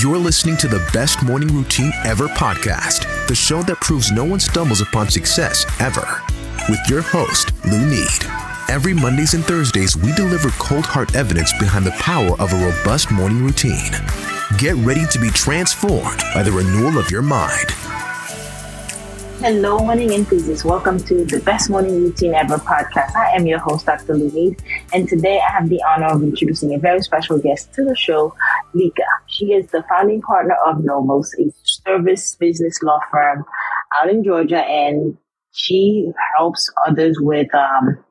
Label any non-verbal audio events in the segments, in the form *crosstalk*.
You're listening to the Best Morning Routine Ever podcast, the show that proves no one stumbles upon success ever. With your host, Lou Need. Every Mondays and Thursdays, we deliver cold hard evidence behind the power of a robust morning routine. Get ready to be transformed by the renewal of your mind. Hello, morning enthusiasts. Welcome to the Best Morning Routine Ever podcast. I am your host, Dr. Lou Louise, and today I have the honor of introducing a very special guest to the show, She is the founding partner of Nomos, a service business law firm out in Georgia, and she helps others with um,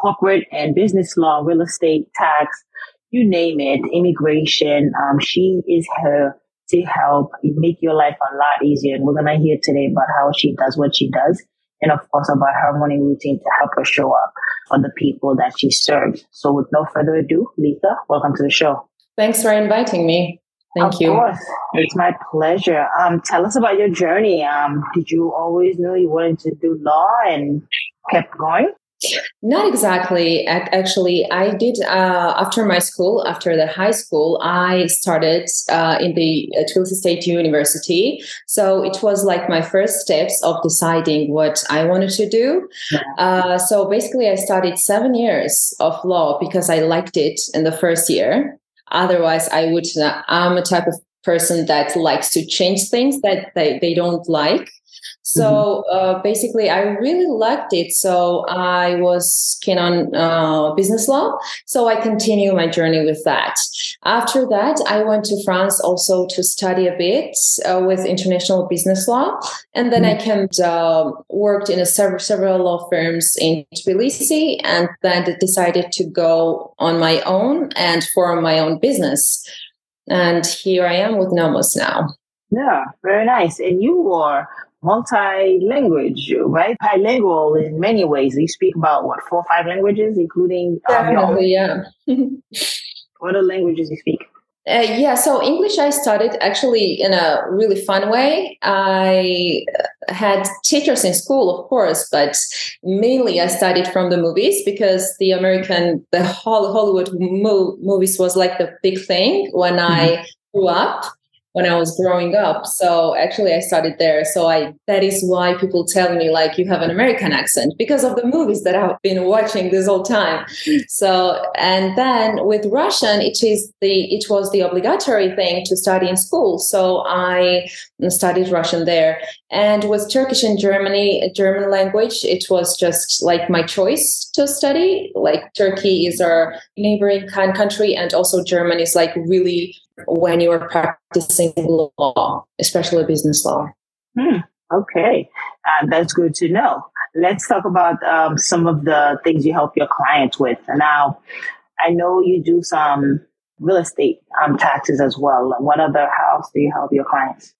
corporate and business law, real estate, tax, you name it, immigration. Um, she is her to help make your life a lot easier. And we're going to hear today about how she does what she does. And of course, about her morning routine to help her show up for the people that she serves. So with no further ado, Lika, welcome to the show. Thanks for inviting me. Thank of you. Course. It's my pleasure. Um, tell us about your journey. Um, did you always know you wanted to do law and kept going? Not exactly. Actually, I did uh, after my school, after the high school, I started uh, in the uh, Tbilisi State University. So it was like my first steps of deciding what I wanted to do. Uh, so basically, I studied seven years of law because I liked it in the first year. Otherwise, I would. Uh, I'm a type of person that likes to change things that they, they don't like. So mm-hmm. uh, basically, I really liked it. So I was keen on uh, business law. So I continue my journey with that. After that, I went to France also to study a bit uh, with international business law, and then mm-hmm. I came uh, worked in a several several law firms in Tbilisi, and then decided to go on my own and form my own business. And here I am with Nomos now. Yeah, very nice. And you are multi-language, right? Bilingual in many ways. You speak about what four or five languages, including um, Definitely, yeah. *laughs* what are languages you speak? Uh, yeah, so English I studied actually in a really fun way. I had teachers in school, of course, but mainly I studied from the movies because the American, the Hollywood movies was like the big thing when mm-hmm. I grew up when I was growing up. So actually I started there. So I that is why people tell me like you have an American accent because of the movies that I've been watching this whole time. So and then with Russian it is the it was the obligatory thing to study in school. So I studied Russian there. And with Turkish and Germany, German language, it was just like my choice to study. Like Turkey is our neighboring country, and also German is like really when you are practicing law, especially business law. Hmm. Okay, uh, that's good to know. Let's talk about um, some of the things you help your clients with. Now, I know you do some real estate um, taxes as well. What other house do you help your clients?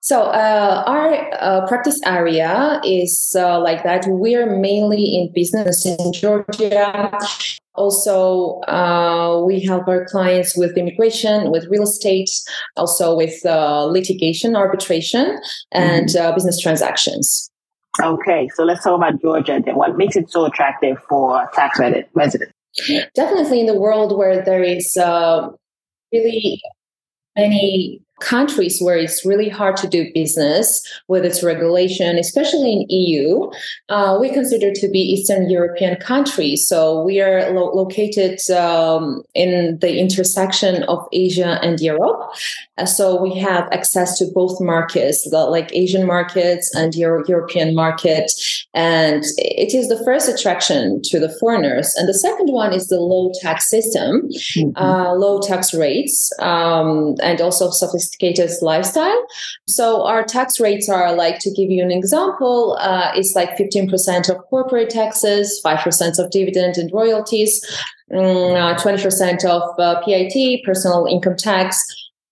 So uh, our uh, practice area is uh, like that. We are mainly in business in Georgia. Also, uh, we help our clients with immigration, with real estate, also with uh, litigation, arbitration, and mm-hmm. Uh, business transactions. Okay, so let's talk about Georgia. Then, what makes it so attractive for tax residents? Definitely in the world where there is really many countries where it's really hard to do business with its regulation, especially in EU, uh, we consider to be Eastern European countries. So we are lo- located um, in the intersection of Asia and Europe. Uh, so we have access to both markets, like Asian markets and Euro- European market. And it is the first attraction to the foreigners. And the second one is the low tax system, mm-hmm. uh, low tax rates, um, and also sophisticated sophisticated lifestyle. So our tax rates are like to give you an example, uh, it's like 15% of corporate taxes, 5% of dividend and royalties, mm, uh, 20% of uh, PIT, personal income tax,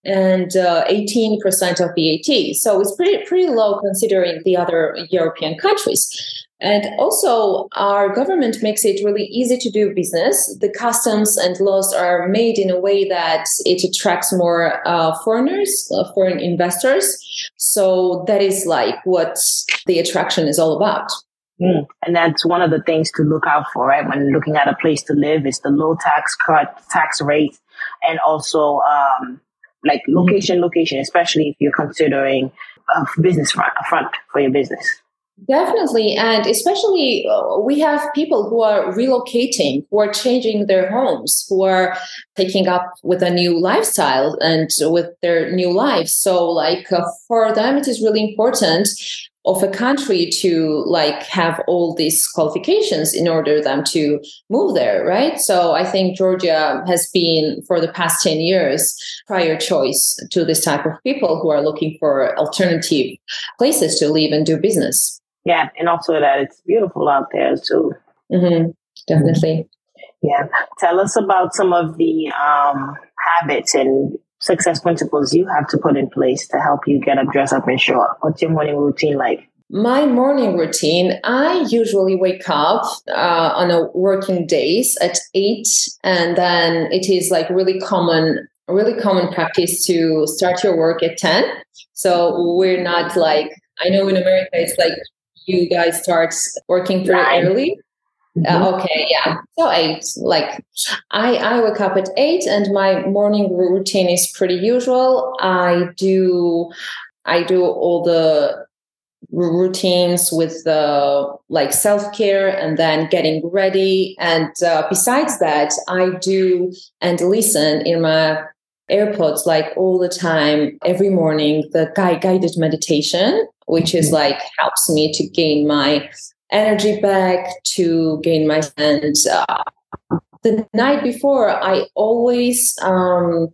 and uh, 18% of VAT. So it's pretty pretty low considering the other European countries. And also, our government makes it really easy to do business. The customs and laws are made in a way that it attracts more uh, foreigners, uh, foreign investors. So that is like what the attraction is all about. Mm. And that's one of the things to look out for, right? When looking at a place to live, is the low tax cut tax rate, and also um, like location, location, especially if you're considering a business front, a front for your business. Definitely. And especially, uh, we have people who are relocating, who are changing their homes, who are taking up with a new lifestyle and with their new lives. So, like, uh, for them, it is really important of a country to like have all these qualifications in order them to move there right so i think georgia has been for the past 10 years prior choice to this type of people who are looking for alternative places to live and do business yeah and also that it's beautiful out there too mm-hmm. definitely yeah tell us about some of the um, habits and success principles you have to put in place to help you get up, dress up, and show up? What's your morning routine like? My morning routine, I usually wake up uh, on a working days at eight, and then it is like really common, really common practice to start your work at ten. So we're not like I know in America it's like you guys start working pretty Nine. early. Uh, mm-hmm. Uh, okay, yeah. So eight, like I I wake up at eight, and my morning routine is pretty usual. I do I do all the routines with the like self-care and then getting ready and uh, besides that i do and listen in my airpods like all the time every morning the guided meditation which is like helps me to gain my energy back to gain my sense. uh, the night before i always um,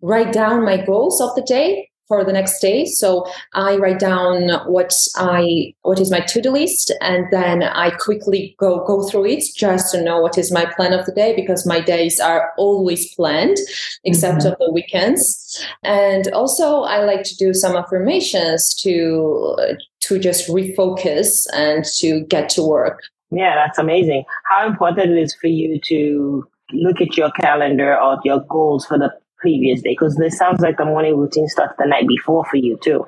write down my goals of the day for the next day. So i write down what i what is my to-do list and then i quickly go go through it just to know what is my plan of the day because my days are always planned except mm-hmm. of the weekends. And also i like to do some affirmations to to just refocus and to get to work. Yeah that's amazing. How important it is for you to look at your calendar or your goals for the previous day? Because this sounds like the morning routine starts the night before for you too.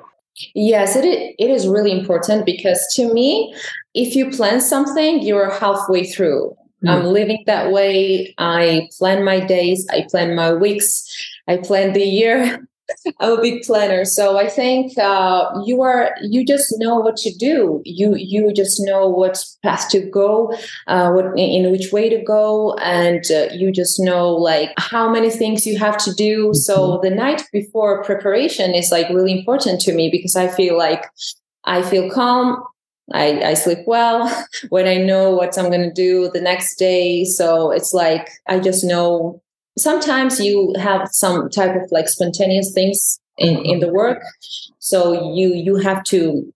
Yes, it is, it is really important because to me, if you plan something, you're halfway through. Mm. I'm living that way. I plan my days, I plan my weeks, I plan the year. *laughs* I'm a big planner, so I think uh, you are. You just know what to do. You you just know what path to go, uh, what in which way to go, and uh, you just know like how many things you have to do. Mm-hmm. So the night before preparation is like really important to me because I feel like I feel calm. I, I sleep well *laughs* when I know what I'm going to do the next day. So it's like I just know sometimes you have some type of like spontaneous things in, in the work. So you you have to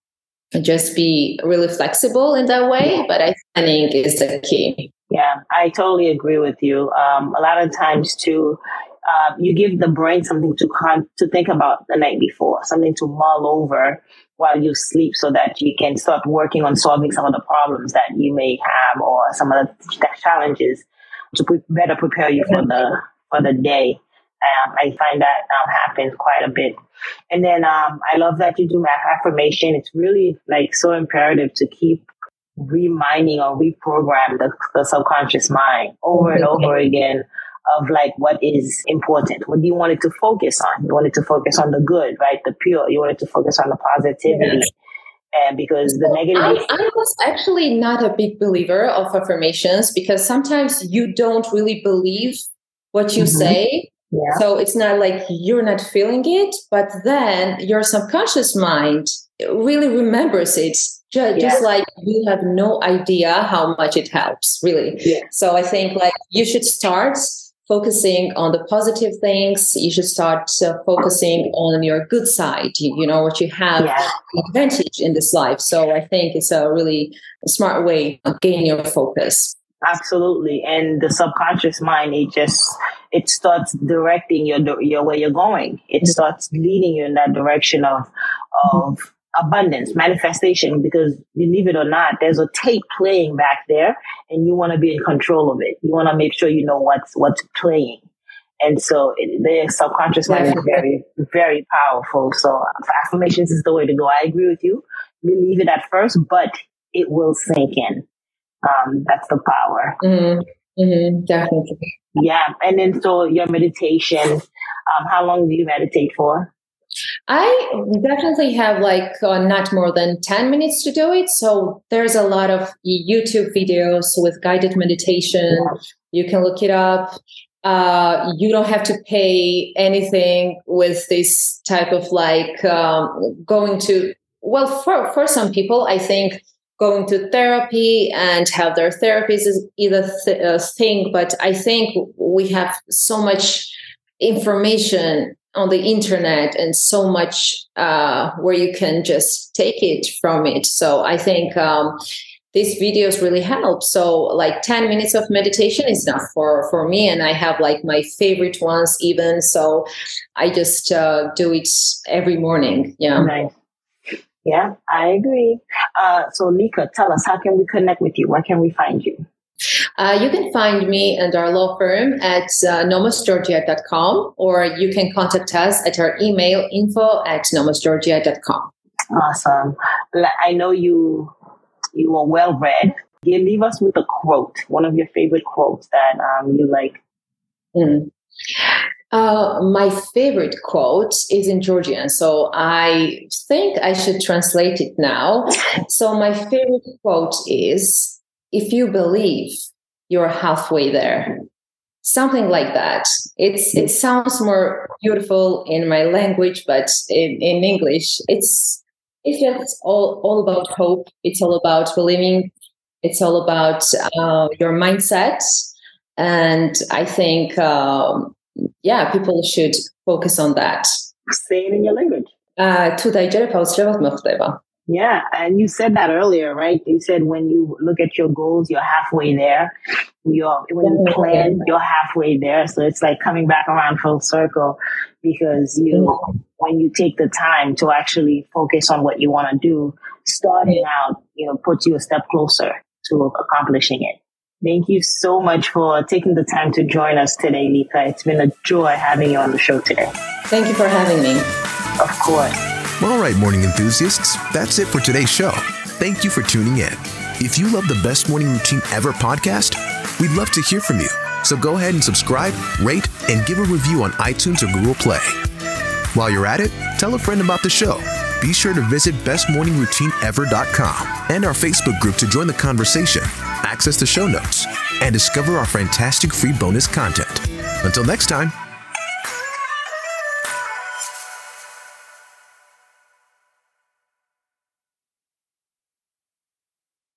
just be really flexible in that way but i think is the key. Yeah i totally agree with you. Um, a lot of times too uh, you give the brain something to con- to think about the night before something to mull over while you sleep so that you can start working on solving some of the problems that you may have or some of the challenges to pre- better prepare you for the for the day. Um, I find that um, happens quite a bit. And then um, I love that you do math affirmation. It's really like so imperative to keep reminding or reprogram the, the subconscious mind over and over again of like what is important. What do you want it to focus on? You want it to focus on the good, right? The pure. You want it to focus on the positivity. Yes. And because the negative. I, I was actually not a big believer of affirmations because sometimes you don't really believe what you mm-hmm. say. Yeah. So it's not like you're not feeling it, but then your subconscious mind really remembers it. Just, just like you have no idea how much it helps, really. Yeah. So I think like you should start focusing on the positive things you should start uh, focusing on your good side you, you know what you have yeah. advantage in this life so i think it's a really smart way of gaining your focus Absolutely. And the subconscious mind, it just, it starts directing your, your where you're going. It mm-hmm. starts leading you in that direction of, of abundance, manifestation, because believe it or not, there's a tape playing back there and you want to be in control of it. You want to make sure you know what's, what's playing. And so it, the subconscious mind is very, very powerful. So affirmations is the way to go. I agree with you. Believe it at first, but it will sink in. Um, that's the power. Mm-hmm. Mm-hmm. Definitely. Yeah. And then so your meditation, Um, how long do you meditate for? I definitely have like uh, not more than 10 minutes to do it. So there's a lot of YouTube videos with guided meditation. You can look it up. Uh, you don't have to pay anything with this type of like um, going to, well, for, for some people, I think going to therapy and have their therapies is either th- a thing, but I think we have so much information on the internet and so much uh, where you can just take it from it. So I think um, these videos really help. So like 10 minutes of meditation is enough for, for me. And I have like my favorite ones even. So I just uh, do it every morning. Yeah. Nice. Yeah, I agree. Uh, so Lika, tell us, how can we connect with you? Where can we find you? Uh, you can find me and our law firm at uh, nomosgeorgia.com or you can contact us at our email info at nomosgeorgia.com. Awesome. I know you you are well read. You leave us with a quote, one of your favorite quotes that um, you like. Mm. Uh, my favorite quote is in Georgian, so I think I should translate it now. *laughs* So, my favorite quote is if you believe you're halfway there. Something like that. It's it sounds more beautiful in my language but in, in english it's it's just all, all about hope. It's all about believing. It's all about uh, your mindset. And i think um, yeah people should focus on that say it in your language uh, yeah, and you said that earlier, right? You said when you look at your goals, you're halfway there. You're when you plan, you're halfway there. So it's like coming back around full circle because you when you take the time to actually focus on what you want to do, starting out, you know, puts you a step closer to accomplishing it. Thank you so much for taking the time to join us today, Lika. It's been a joy having you on the show today. Thank you for having me. Of course. All right, morning enthusiasts, that's it for today's show. Thank you for tuning in. If you love the Best Morning Routine Ever podcast, we'd love to hear from you. So go ahead and subscribe, rate, and give a review on iTunes or Google Play. While you're at it, tell a friend about the show. Be sure to visit bestmorningroutineever.com and our Facebook group to join the conversation, access the show notes, and discover our fantastic free bonus content. Until next time,